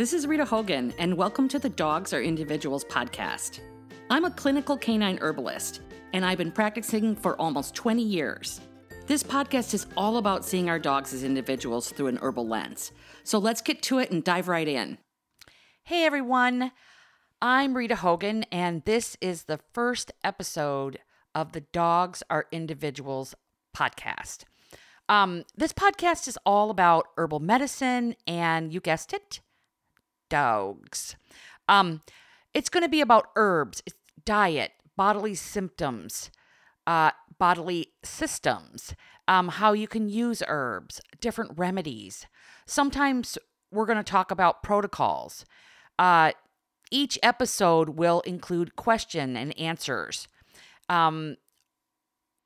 This is Rita Hogan, and welcome to the Dogs Are Individuals podcast. I'm a clinical canine herbalist, and I've been practicing for almost 20 years. This podcast is all about seeing our dogs as individuals through an herbal lens. So let's get to it and dive right in. Hey everyone, I'm Rita Hogan, and this is the first episode of the Dogs Are Individuals podcast. Um, this podcast is all about herbal medicine, and you guessed it, dogs. Um, it's going to be about herbs, diet, bodily symptoms, uh, bodily systems, um, how you can use herbs, different remedies. Sometimes we're going to talk about protocols. Uh, each episode will include question and answers. Um,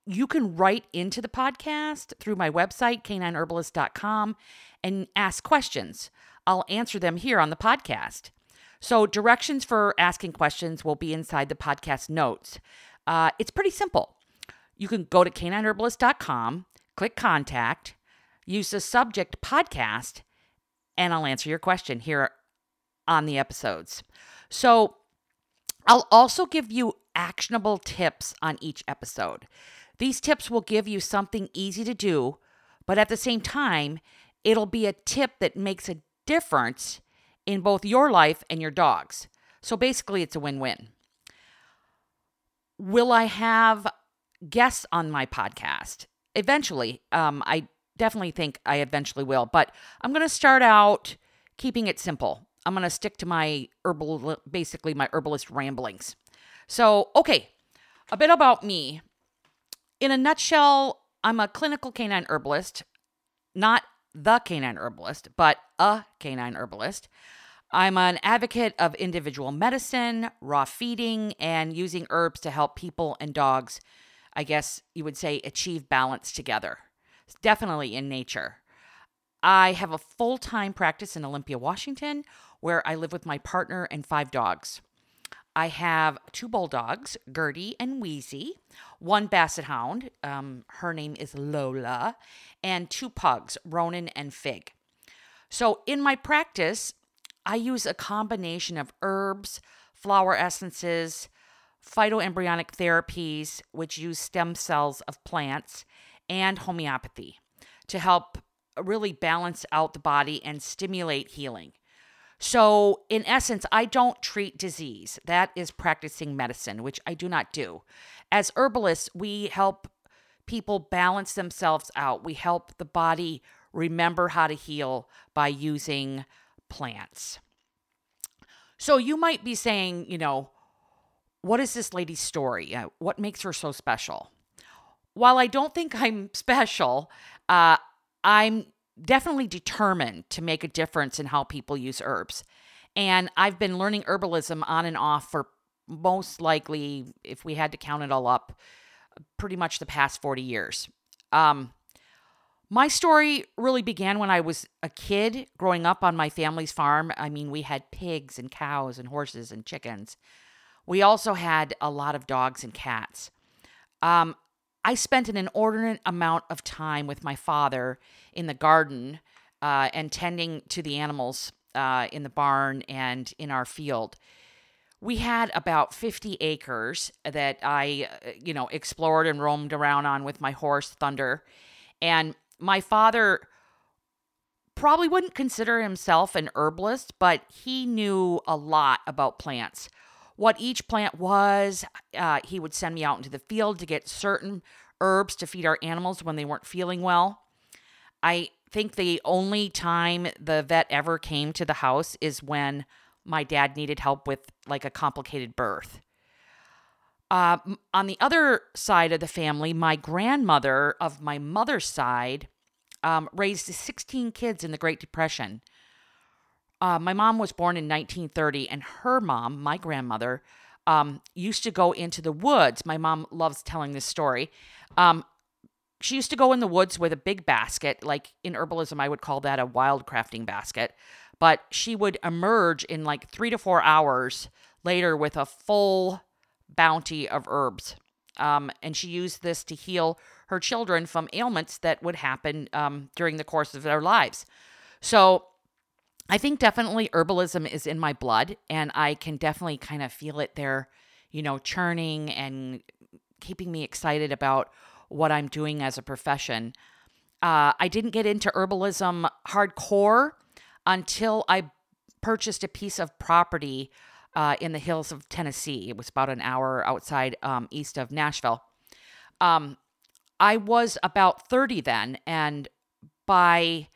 you can write into the podcast through my website, canineherbalist.com, and ask questions. I'll answer them here on the podcast. So, directions for asking questions will be inside the podcast notes. Uh, it's pretty simple. You can go to canineherbalist.com, click contact, use the subject podcast, and I'll answer your question here on the episodes. So, I'll also give you actionable tips on each episode. These tips will give you something easy to do, but at the same time, it'll be a tip that makes a difference in both your life and your dog's. So basically, it's a win win. Will I have guests on my podcast? Eventually. Um, I definitely think I eventually will, but I'm going to start out keeping it simple. I'm going to stick to my herbal, basically, my herbalist ramblings. So, okay, a bit about me. In a nutshell, I'm a clinical canine herbalist, not the canine herbalist, but a canine herbalist. I'm an advocate of individual medicine, raw feeding, and using herbs to help people and dogs, I guess you would say, achieve balance together. It's definitely in nature. I have a full time practice in Olympia, Washington, where I live with my partner and five dogs. I have two bulldogs, Gertie and Wheezy, one basset hound, um, her name is Lola, and two pugs, Ronan and Fig. So in my practice, I use a combination of herbs, flower essences, phytoembryonic therapies, which use stem cells of plants, and homeopathy to help really balance out the body and stimulate healing. So, in essence, I don't treat disease. That is practicing medicine, which I do not do. As herbalists, we help people balance themselves out. We help the body remember how to heal by using plants. So, you might be saying, you know, what is this lady's story? Uh, what makes her so special? While I don't think I'm special, uh, I'm definitely determined to make a difference in how people use herbs. And I've been learning herbalism on and off for most likely, if we had to count it all up, pretty much the past 40 years. Um, my story really began when I was a kid growing up on my family's farm. I mean, we had pigs and cows and horses and chickens. We also had a lot of dogs and cats. Um, I spent an inordinate amount of time with my father in the garden uh, and tending to the animals uh, in the barn and in our field. We had about 50 acres that I, you know, explored and roamed around on with my horse, Thunder. And my father probably wouldn't consider himself an herbalist, but he knew a lot about plants what each plant was. Uh, he would send me out into the field to get certain herbs to feed our animals when they weren't feeling well. I think the only time the vet ever came to the house is when my dad needed help with like a complicated birth. Uh, on the other side of the family, my grandmother of my mother's side um, raised 16 kids in the Great Depression. Uh, my mom was born in 1930, and her mom, my grandmother, um, used to go into the woods. My mom loves telling this story. Um, she used to go in the woods with a big basket, like in herbalism, I would call that a wild crafting basket. But she would emerge in like three to four hours later with a full bounty of herbs. Um, and she used this to heal her children from ailments that would happen um, during the course of their lives. So I think definitely herbalism is in my blood, and I can definitely kind of feel it there, you know, churning and keeping me excited about what I'm doing as a profession. Uh, I didn't get into herbalism hardcore until I purchased a piece of property uh, in the hills of Tennessee. It was about an hour outside um, east of Nashville. Um, I was about 30 then, and by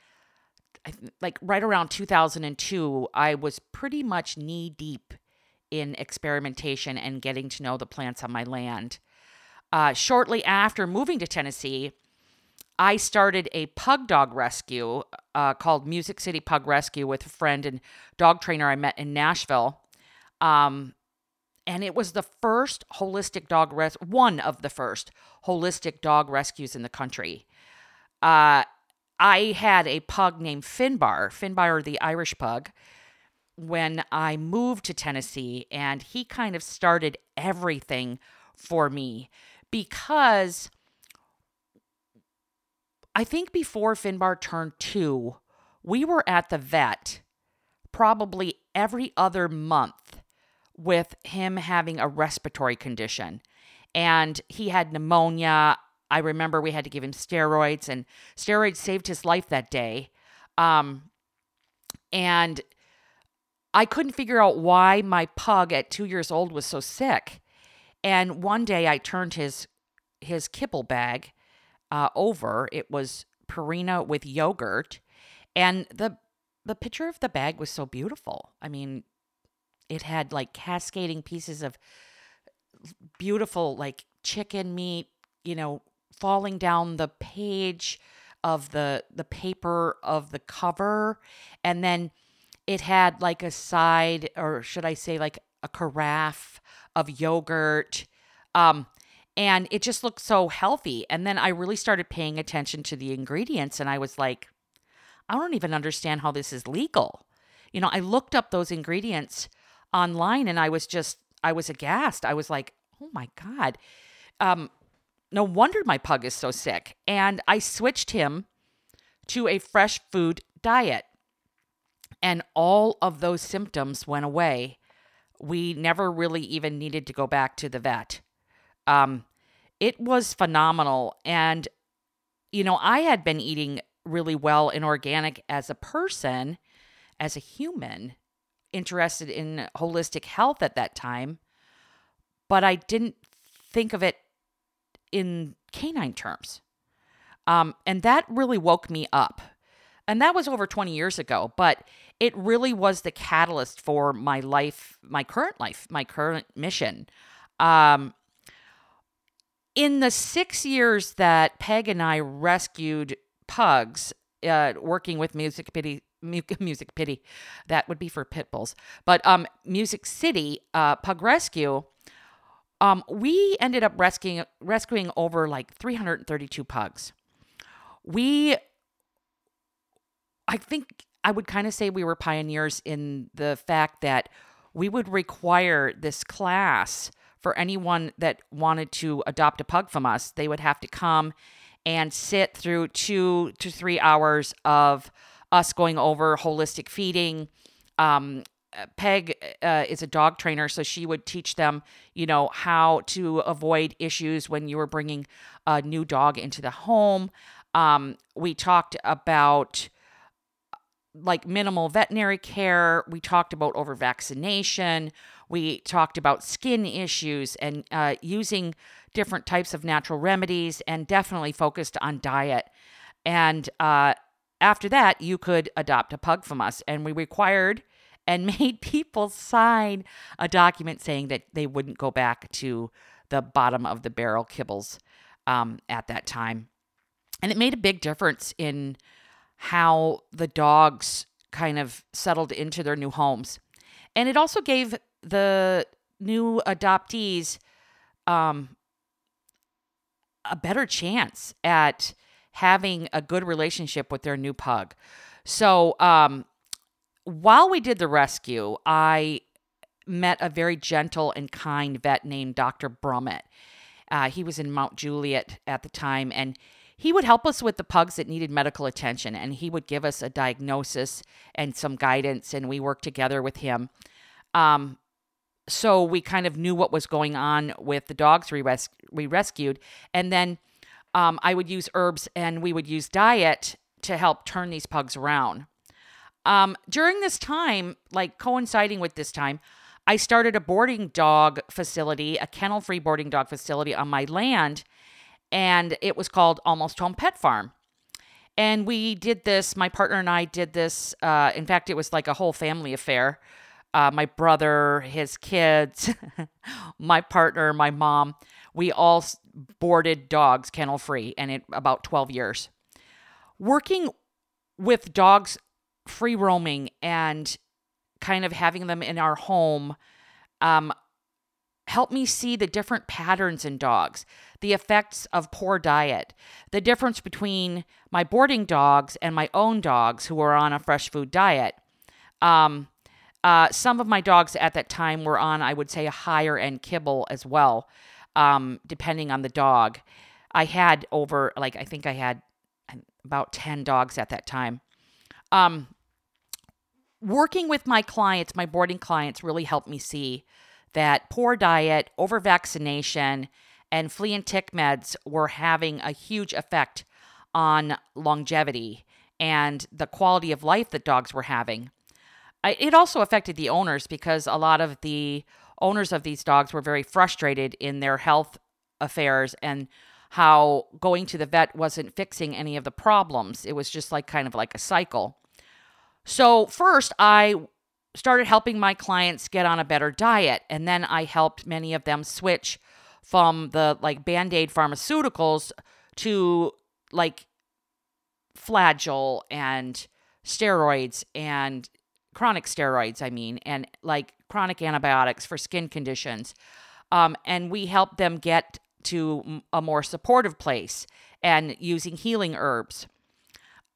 like right around 2002, I was pretty much knee deep in experimentation and getting to know the plants on my land. Uh, shortly after moving to Tennessee, I started a pug dog rescue uh, called Music City Pug Rescue with a friend and dog trainer I met in Nashville. Um, and it was the first holistic dog res one of the first holistic dog rescues in the country. Uh, I had a pug named Finbar, Finbar the Irish pug, when I moved to Tennessee, and he kind of started everything for me because I think before Finbar turned two, we were at the vet probably every other month with him having a respiratory condition. And he had pneumonia. I remember we had to give him steroids, and steroids saved his life that day. Um, and I couldn't figure out why my pug at two years old was so sick. And one day I turned his his kibble bag uh, over. It was Purina with yogurt, and the the picture of the bag was so beautiful. I mean, it had like cascading pieces of beautiful like chicken meat, you know, falling down the page of the the paper of the cover and then it had like a side or should I say like a carafe of yogurt um and it just looked so healthy and then I really started paying attention to the ingredients and I was like I don't even understand how this is legal. You know, I looked up those ingredients online and I was just I was aghast. I was like, "Oh my god." Um no wonder my pug is so sick. And I switched him to a fresh food diet. And all of those symptoms went away. We never really even needed to go back to the vet. Um, it was phenomenal. And, you know, I had been eating really well and organic as a person, as a human, interested in holistic health at that time. But I didn't think of it in canine terms. Um, and that really woke me up. And that was over 20 years ago, but it really was the catalyst for my life, my current life, my current mission. Um, in the six years that Peg and I rescued pugs, uh, working with Music Pity, Music Pity, that would be for pit bulls, but um, Music City uh, Pug Rescue, um, we ended up rescuing rescuing over like 332 pugs. We, I think I would kind of say we were pioneers in the fact that we would require this class for anyone that wanted to adopt a pug from us. They would have to come and sit through two to three hours of us going over holistic feeding, um, Peg uh, is a dog trainer, so she would teach them, you know, how to avoid issues when you were bringing a new dog into the home. Um, we talked about like minimal veterinary care. We talked about over vaccination. We talked about skin issues and uh, using different types of natural remedies, and definitely focused on diet. And uh, after that, you could adopt a pug from us, and we required and made people sign a document saying that they wouldn't go back to the bottom of the barrel kibbles um, at that time. And it made a big difference in how the dogs kind of settled into their new homes. And it also gave the new adoptees um, a better chance at having a good relationship with their new pug. So, um, while we did the rescue, I met a very gentle and kind vet named Dr. Brummett. Uh, he was in Mount Juliet at the time, and he would help us with the pugs that needed medical attention and he would give us a diagnosis and some guidance and we worked together with him um, so we kind of knew what was going on with the dogs we, res- we rescued and then um, i would use herbs and we would use diet to help turn these pugs around um, during this time like coinciding with this time i started a boarding dog facility a kennel free boarding dog facility on my land and it was called Almost Home Pet Farm. And we did this, my partner and I did this. Uh, in fact, it was like a whole family affair. Uh, my brother, his kids, my partner, my mom, we all boarded dogs kennel free, and it about 12 years. Working with dogs free roaming and kind of having them in our home um, helped me see the different patterns in dogs the effects of poor diet, the difference between my boarding dogs and my own dogs who were on a fresh food diet. Um, uh, some of my dogs at that time were on, I would say, a higher end kibble as well, um, depending on the dog. I had over, like, I think I had about 10 dogs at that time. Um, working with my clients, my boarding clients, really helped me see that poor diet, over vaccination, and flea and tick meds were having a huge effect on longevity and the quality of life that dogs were having. It also affected the owners because a lot of the owners of these dogs were very frustrated in their health affairs and how going to the vet wasn't fixing any of the problems. It was just like kind of like a cycle. So, first, I started helping my clients get on a better diet, and then I helped many of them switch from the like band-aid pharmaceuticals to like flagyl and steroids and chronic steroids i mean and like chronic antibiotics for skin conditions. Um, and we help them get to a more supportive place and using healing herbs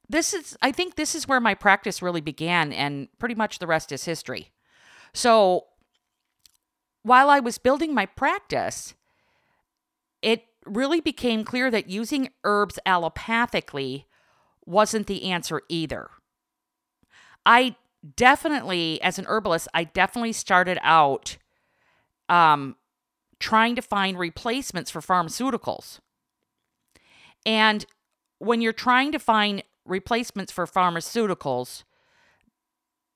this is i think this is where my practice really began and pretty much the rest is history so while i was building my practice it really became clear that using herbs allopathically wasn't the answer either. I definitely, as an herbalist, I definitely started out um, trying to find replacements for pharmaceuticals. And when you're trying to find replacements for pharmaceuticals,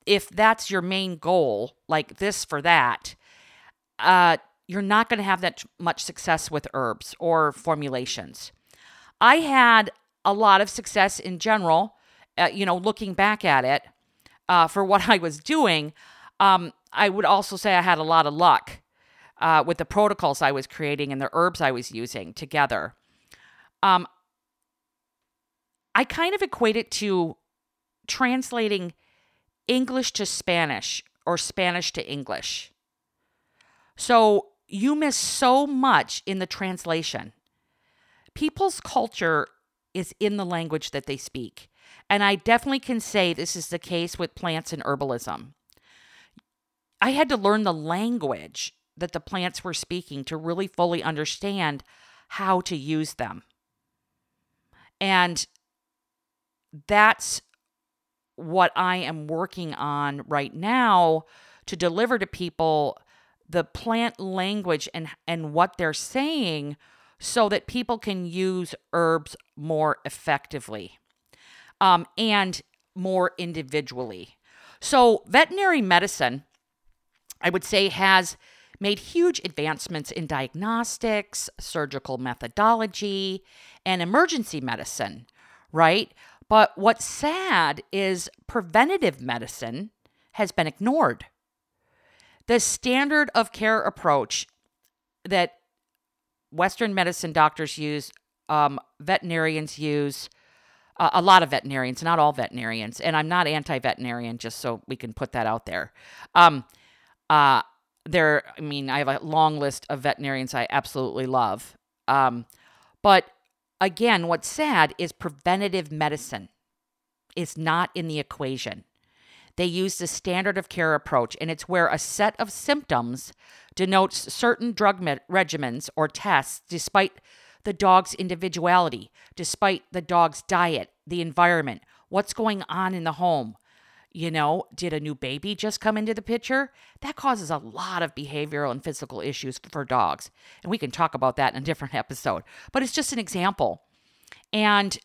if that's your main goal, like this for that, uh, you're not going to have that much success with herbs or formulations. I had a lot of success in general, uh, you know, looking back at it uh, for what I was doing. Um, I would also say I had a lot of luck uh, with the protocols I was creating and the herbs I was using together. Um, I kind of equate it to translating English to Spanish or Spanish to English. So you miss so much in the translation. People's culture is in the language that they speak. And I definitely can say this is the case with plants and herbalism. I had to learn the language that the plants were speaking to really fully understand how to use them. And that's what I am working on right now to deliver to people the plant language and and what they're saying so that people can use herbs more effectively um, and more individually. So, veterinary medicine, I would say, has made huge advancements in diagnostics, surgical methodology, and emergency medicine, right? But what's sad is preventative medicine has been ignored the standard of care approach that Western medicine doctors use, um, veterinarians use, uh, a lot of veterinarians, not all veterinarians, and I'm not anti-veterinarian, just so we can put that out there. Um, uh, there, I mean, I have a long list of veterinarians I absolutely love, um, but again, what's sad is preventative medicine is not in the equation. They use the standard of care approach, and it's where a set of symptoms denotes certain drug med- regimens or tests, despite the dog's individuality, despite the dog's diet, the environment, what's going on in the home. You know, did a new baby just come into the picture? That causes a lot of behavioral and physical issues for dogs. And we can talk about that in a different episode. But it's just an example. And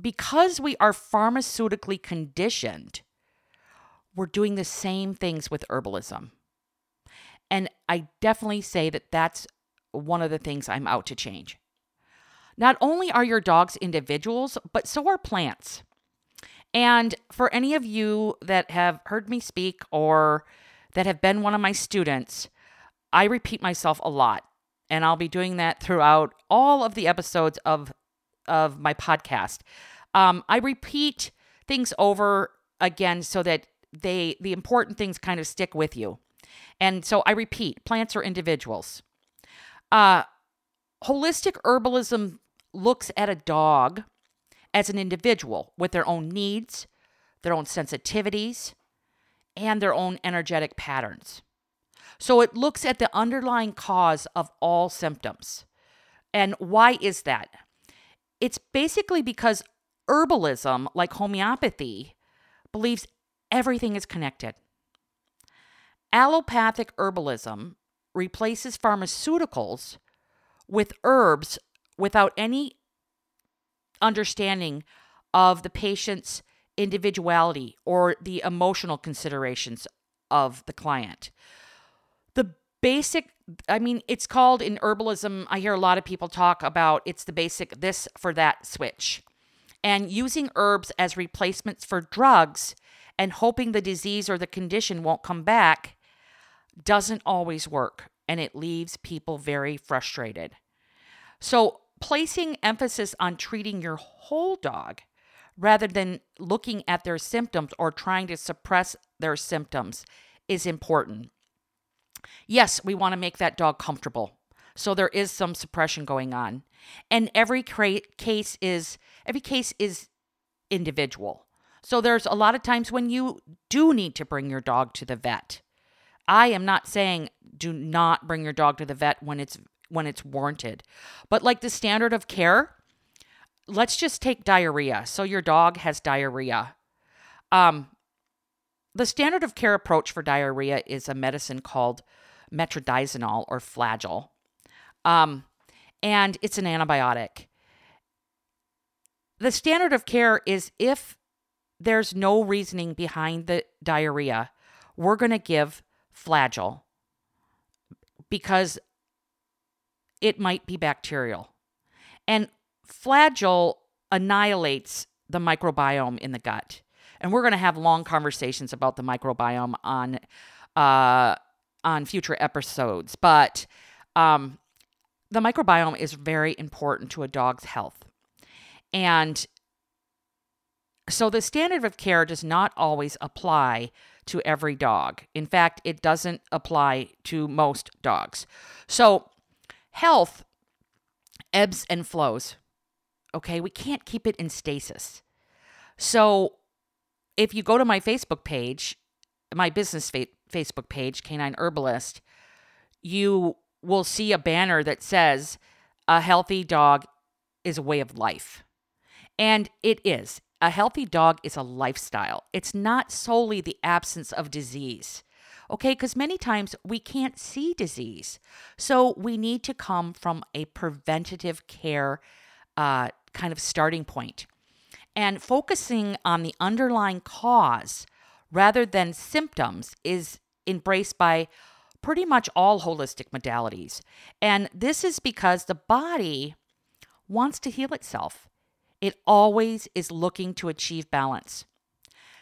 because we are pharmaceutically conditioned, we're doing the same things with herbalism. And I definitely say that that's one of the things I'm out to change. Not only are your dogs individuals, but so are plants. And for any of you that have heard me speak or that have been one of my students, I repeat myself a lot. And I'll be doing that throughout all of the episodes of, of my podcast. Um, I repeat things over again so that they the important things kind of stick with you. And so I repeat, plants are individuals. Uh, holistic herbalism looks at a dog as an individual with their own needs, their own sensitivities, and their own energetic patterns. So it looks at the underlying cause of all symptoms. And why is that? It's basically because herbalism, like homeopathy, believes everything is connected. Allopathic herbalism replaces pharmaceuticals with herbs without any understanding of the patient's individuality or the emotional considerations of the client. The basic, I mean, it's called in herbalism, I hear a lot of people talk about it's the basic this for that switch. And using herbs as replacements for drugs and hoping the disease or the condition won't come back doesn't always work and it leaves people very frustrated. So, placing emphasis on treating your whole dog rather than looking at their symptoms or trying to suppress their symptoms is important. Yes, we want to make that dog comfortable. So there is some suppression going on. And every cra- case is every case is individual. So there's a lot of times when you do need to bring your dog to the vet. I am not saying do not bring your dog to the vet when it's when it's warranted. But like the standard of care, let's just take diarrhea. So your dog has diarrhea. Um the standard of care approach for diarrhea is a medicine called metronidazole or flagyl. Um, and it's an antibiotic. The standard of care is if there's no reasoning behind the diarrhea, we're going to give flagyl because it might be bacterial. And flagyl annihilates the microbiome in the gut. And we're going to have long conversations about the microbiome on uh, on future episodes. But um, the microbiome is very important to a dog's health. And so the standard of care does not always apply to every dog. In fact, it doesn't apply to most dogs. So health ebbs and flows. Okay, we can't keep it in stasis. So if you go to my Facebook page, my business fa- Facebook page, Canine Herbalist, you will see a banner that says, A healthy dog is a way of life. And it is. A healthy dog is a lifestyle. It's not solely the absence of disease. Okay, because many times we can't see disease. So we need to come from a preventative care uh, kind of starting. And focusing on the underlying cause rather than symptoms is embraced by pretty much all holistic modalities. And this is because the body wants to heal itself. It always is looking to achieve balance.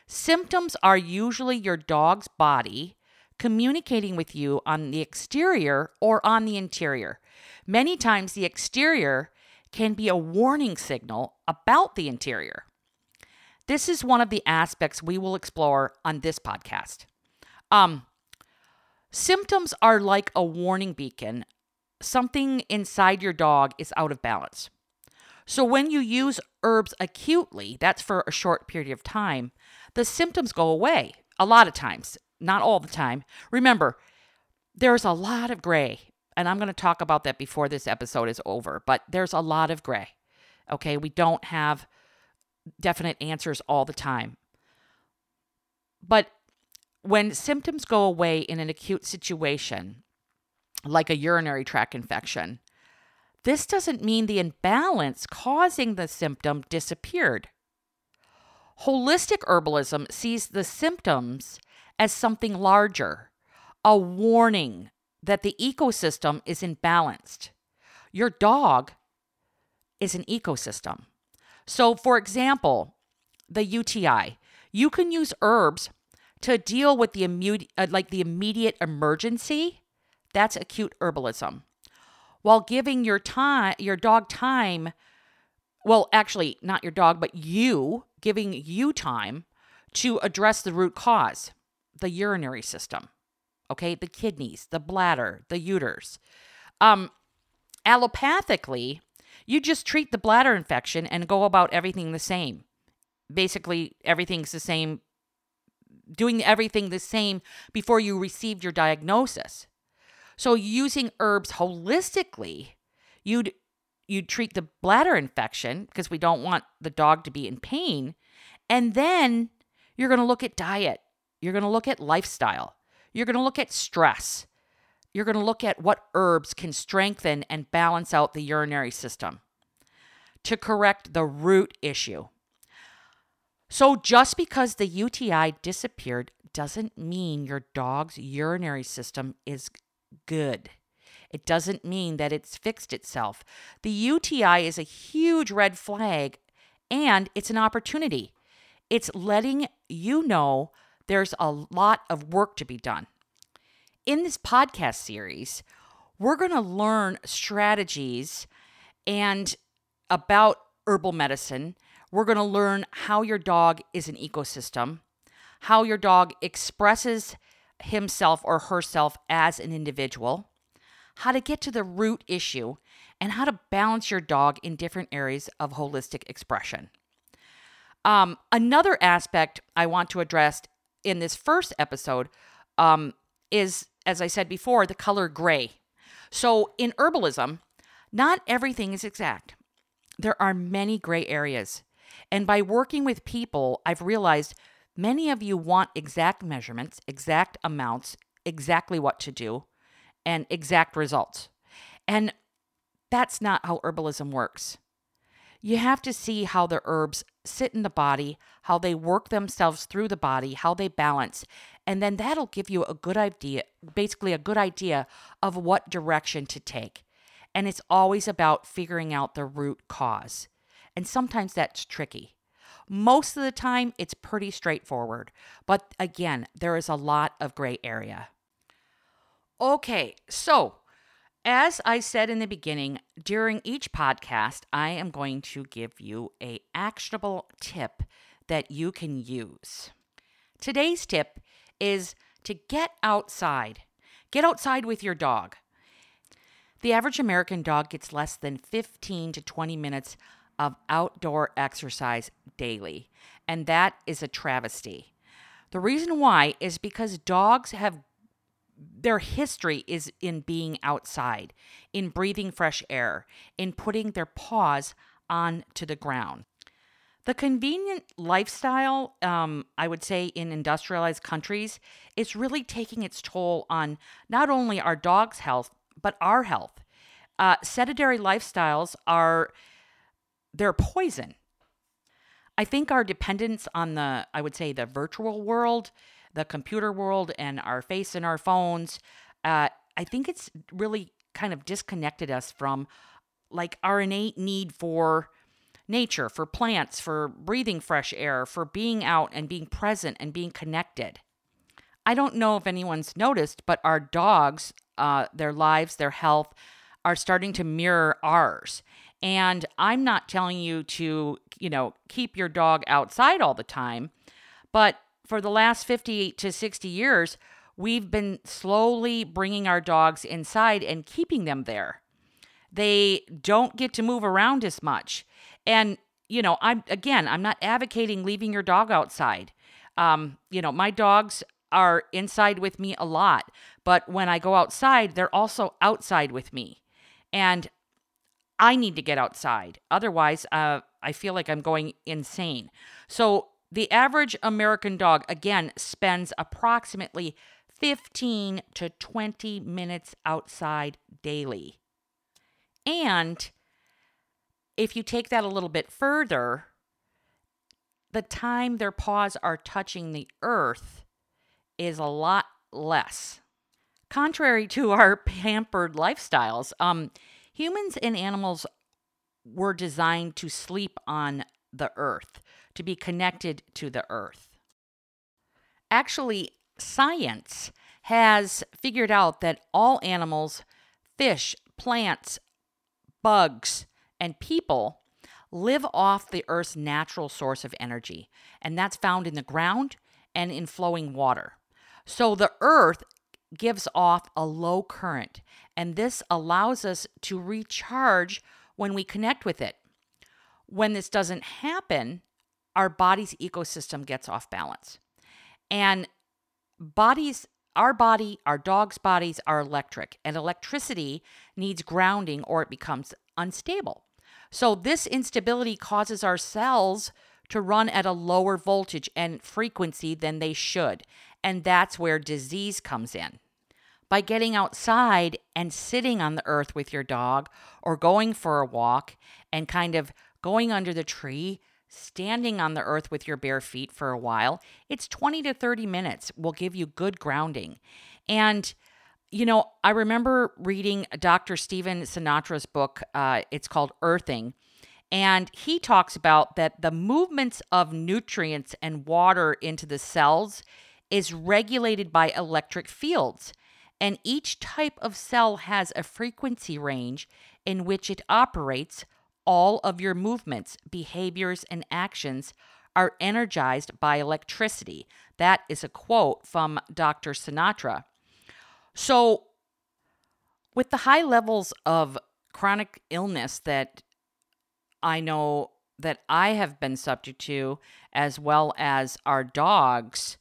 Symptoms are usually your dog's body communicating with you on the exterior or on the interior. Many times, the exterior can be a warning signal about the interior. This is one of the aspects we will explore on this podcast. Um, symptoms are like a warning beacon. Something inside your dog is out of balance. So when you use herbs acutely, that's for a short period of time, the symptoms go away a lot of times, not all the time. Remember, there's a lot of gray And I'm going to talk about that before this episode is over, but there's a lot of gray. Okay. We don't have definite answers all the time. But when symptoms go away in an acute situation, like a urinary tract infection, this doesn't mean the imbalance causing the symptom disappeared. Holistic herbalism sees the symptoms as something larger, a warning that the ecosystem is imbalanced. Your dog is an ecosystem. So, for example, the UTI, you can use herbs to deal with the immediate, uh, like the immediate emergency. That's acute herbalism. While giving your time, your dog time, well, actually, not your dog, but you giving you time to address the root cause, the urinary system, okay, the kidneys, the bladder, the uterus. Um, allopathically, you just treat the bladder infection and go about everything the same. Basically, everything's the same, doing everything the same before you received your diagnosis. So, using herbs holistically, you'd you'd treat the bladder infection because we don't want the dog to be in pain. And then you're going to look at diet. You're going to look at lifestyle. You're going to look at stress. You're going to look at what herbs can strengthen and balance out the urinary system to correct the root issue. So, just because the UTI disappeared doesn't mean your dog's urinary system is good. It doesn't mean that it's fixed itself. The UTI is a huge red flag and it's an opportunity. It's letting you know there's a lot of work to be done. In this podcast series, we're going to learn strategies and about herbal medicine. We're going to learn how your dog is an ecosystem, how your dog expresses himself or herself as an individual, how to get to the root issue, and how to balance your dog in different areas of holistic expression. Um, another aspect I want to address in this first episode um, is, as I said before, the color gray. So in herbalism, not everything is exact. There are many gray areas. And by working with people, I've realized many of you want exact measurements, exact amounts, exactly what to do, and exact results. And that's not how herbalism works. You have to see how the herbs sit in the body, how they work themselves through the body, how they balance, and then that'll give you a good idea, basically, a good idea of what direction to take. And it's always about figuring out the root cause. And sometimes that's tricky. Most of the time, it's pretty straightforward. But again, there is a lot of gray area. Okay, so as I said in the beginning, during each podcast, I am going to give you a actionable tip that you can use. Today's tip is to get outside. Get outside with your dog. The average American dog gets less than 15 to 20 minutes of outdoor exercise daily, and that is a travesty. The reason why is because dogs have their history is in being outside, in breathing fresh air, in putting their paws onto the ground. The convenient lifestyle, um, I would say, in industrialized countries, is really taking its toll on not only our dog's health, but our health. Uh, sedentary lifestyles are they're poison. I think our dependence on the, I would say, the virtual world the computer world and our face and our phones, uh, I think it's really kind of disconnected us from like our innate need for nature, for plants, for breathing fresh air, for being out and being present and being connected. I don't know if anyone's noticed, but our dogs, uh, their lives, their health are starting to mirror ours. And I'm not telling you to, you know, keep your dog outside all the time, but for the last 50 to 60 years, we've been slowly bringing our dogs inside and keeping them there. They don't get to move around as much. And, you know, I'm, again, I'm not advocating leaving your dog outside. Um, you know, my dogs are inside with me a lot, but when I go outside, they're also outside with me. And I need to get outside. Otherwise, uh, I feel like I'm going insane. So, the average American dog, again, spends approximately 15 to 20 minutes outside daily. And if you take that a little bit further, the time their paws are touching the earth is a lot less. Contrary to our pampered lifestyles, um, humans and animals were designed to sleep on the earth, to be connected to the earth. Actually, science has figured out that all animals, fish, plants, bugs, and people live off the Earth's natural source of energy, and that's found in the ground and in flowing water. So the Earth gives off a low current, and this allows us to recharge when we connect with it. When this doesn't happen, our body's ecosystem gets off balance. And bodies, our body, our dog's bodies are electric, and electricity needs grounding or it becomes unstable. So, this instability causes our cells to run at a lower voltage and frequency than they should. And that's where disease comes in. By getting outside and sitting on the earth with your dog, or going for a walk and kind of going under the tree, standing on the earth with your bare feet for a while, it's 20 to 30 minutes will give you good grounding. And you know, I remember reading Dr. Stephen Sinatra's book. Uh, it's called Earthing. And he talks about that the movements of nutrients and water into the cells is regulated by electric fields. And each type of cell has a frequency range in which it operates. All of your movements, behaviors, and actions are energized by electricity. That is a quote from Dr. Sinatra. So, with the high levels of chronic illness that I know that I have been subject to, as well as our dogs,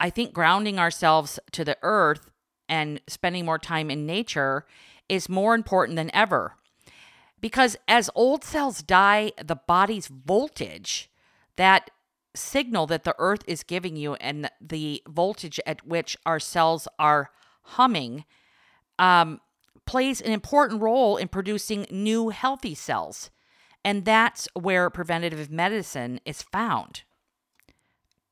I think grounding ourselves to the earth and spending more time in nature is more important than ever. Because as old cells die, the body's voltage, that signal that the earth is giving you, and the voltage at which our cells are humming um, plays an important role in producing new healthy cells. And that's where preventative medicine is found.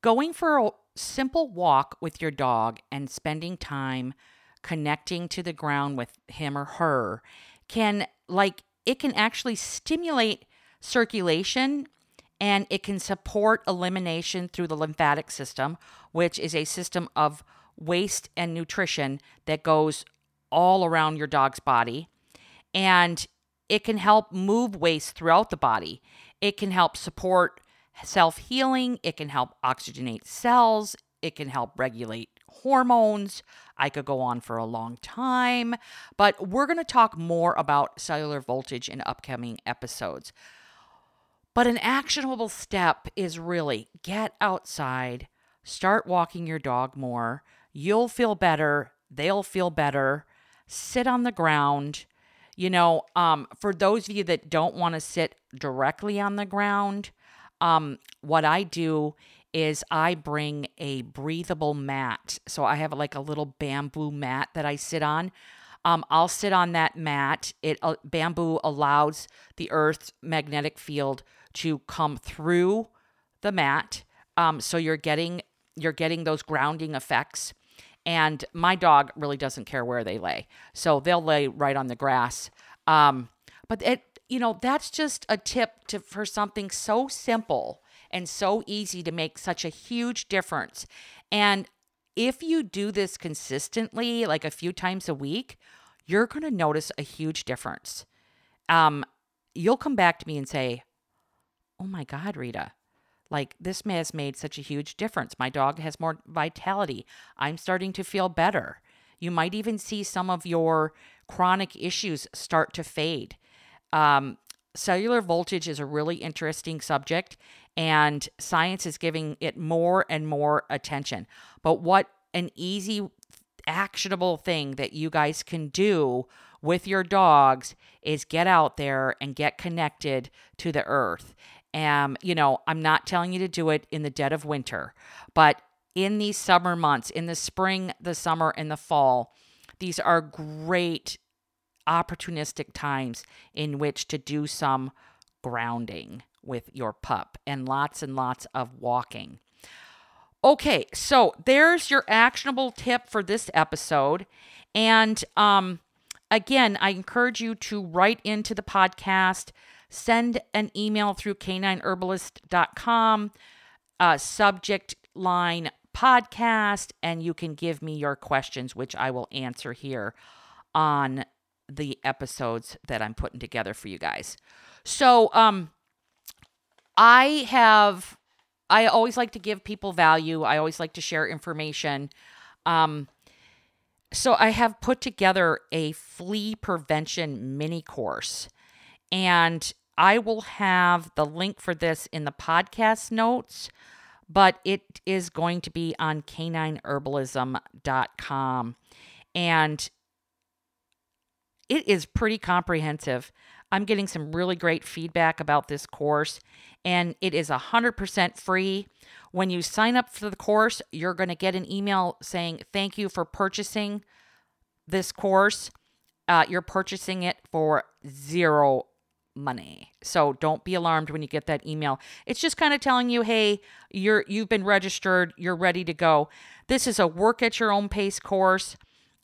Going for simple walk with your dog and spending time connecting to the ground with him or her can, like, it can actually stimulate circulation and it can support elimination through the lymphatic system, which is a system of waste and nutrition that goes all around your dog's body. And it can help move waste throughout the body. It can help support self healing. It can help oxygenate cells. It can help regulate hormones. I could go on for a long time, but we're going to talk more about cellular voltage in upcoming episodes. But an actionable step is really get outside, start walking your dog more, You'll feel better. They'll feel better. Sit on the ground. You know, um, for those of you that don't want to sit directly on the ground, um, what I do is I bring a breathable mat. So I have like a little bamboo mat that I sit on. Um, I'll sit on that mat. It uh, bamboo allows the Earth's magnetic field to come through the mat. Um, so you're getting you're getting those grounding effects. And my dog really doesn't care where they lay. So they'll lay right on the grass. Um, but it, you know, that's just a tip to for something so simple and so easy to make such a huge difference. And if you do this consistently, like a few times a week, you're going to notice a huge difference. Um, you'll come back to me and say, Oh my God, Rita, like, this has made such a huge difference. My dog has more vitality. I'm starting to feel better. You might even see some of your chronic issues start to fade. Um, cellular voltage is a really interesting subject, and science is giving it more and more attention. But what an easy, actionable thing that you guys can do with your dogs is get out there and get connected to the earth. And, you know, I'm not telling you to do it in the dead of winter, but in these summer months, in the spring, the summer, and the fall, these are great opportunistic times in which to do some grounding with your pup and lots and lots of walking. Okay, so there's your actionable tip for this episode. And um, again, I encourage you to write into the podcast, send an email through canineherbalist.com, uh, subject line podcast, and you can give me your questions, which I will answer here on the episodes that I'm putting together for you guys. So, um, I have, I always like to give people value. I always like to share information. Um, so I have put together a flea prevention mini course, and I will have the link for this in the podcast notes, but it is going to be on canineherbalism.com. And it is pretty comprehensive. I'm getting some really great feedback about this course, and it is 100% free. When you sign up for the course, you're going to get an email saying, Thank you for purchasing this course. Uh, you're purchasing it for zero money. So don't be alarmed when you get that email. It's just kind of telling you, hey, you're you've been registered, you're ready to go. This is a work at your own pace course.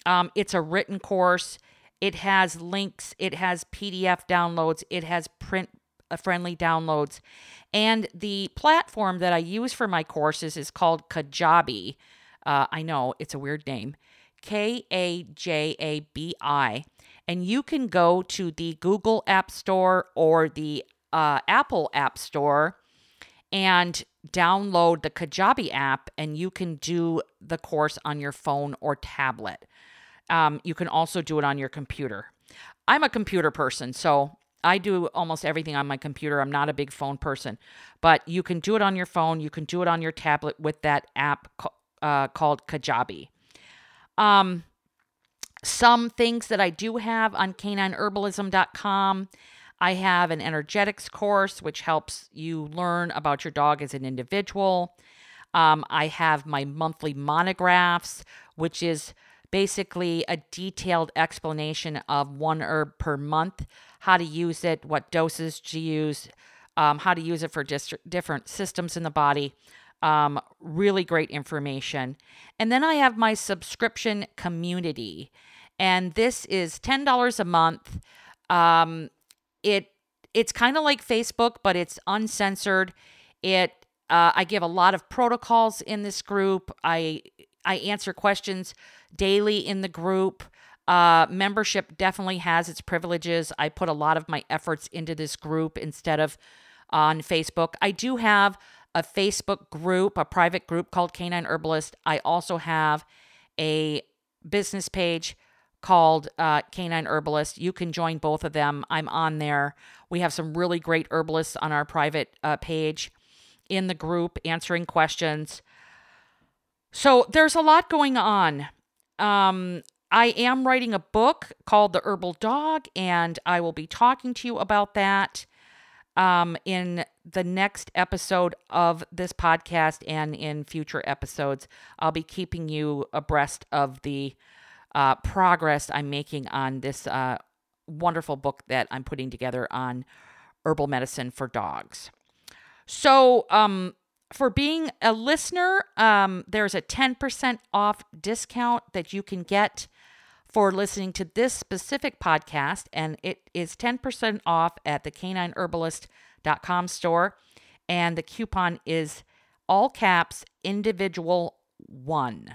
Um, it's a written course. It has links, it has PDF downloads, it has print uh, friendly downloads. And the platform that I use for my courses is called Kajabi. Uh, I know it's a weird name. K A J A B I. And you can go to the Google App Store or the uh, Apple App Store and download the Kajabi app, and you can do the course on your phone or tablet. Um, you can also do it on your computer. I'm a computer person, so I do almost everything on my computer. I'm not a big phone person, but you can do it on your phone. You can do it on your tablet with that app uh, called Kajabi. Um, some things that I do have on canineherbalism.com. I have an energetics course, which helps you learn about your dog as an individual. Um, I have my monthly monographs, which is basically a detailed explanation of one herb per month, how to use it, what doses to use, um, how to use it for dist- different systems in the body. Um, really great information. And then I have my subscription community, and this is ten dollars a month. Um, it it's kind of like Facebook, but it's uncensored. It uh, I give a lot of protocols in this group. I I answer questions daily in the group. Uh, membership definitely has its privileges. I put a lot of my efforts into this group instead of on Facebook. I do have a Facebook group, a private group called Canine Herbalist. I also have a business page called uh, Canine Herbalist. You can join both of them. I'm on there. We have some really great herbalists on our private uh, page in the group answering questions. So there's a lot going on. Um, I am writing a book called The Herbal Dog, and I will be talking to you about that um, in the next episode of this podcast and in future episodes. I'll be keeping you abreast of the uh, progress I'm making on this uh, wonderful book that I'm putting together on herbal medicine for dogs. So, um, for being a listener, um, there's a 10% off discount that you can get for listening to this specific podcast, and it is 10% off at the canineherbalist.com store. And the coupon is all caps individual one.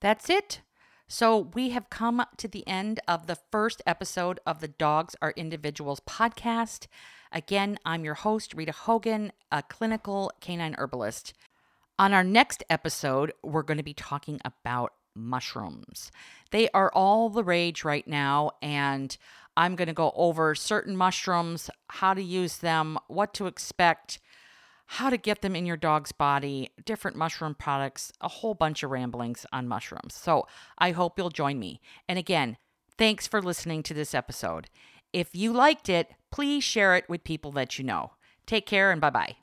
That's it. So, we have come to the end of the first episode of the Dogs Are Individuals podcast. Again, I'm your host, Rita Hogan, a clinical canine herbalist. On our next episode, we're going to be talking about mushrooms. They are all the rage right now, and I'm going to go over certain mushrooms, how to use them, what to expect, how to get them in your dog's body, different mushroom products, a whole bunch of ramblings on mushrooms. So I hope you'll join me. And again, thanks for listening to this episode. If you liked it, please share it with people that you know. Take care and bye bye.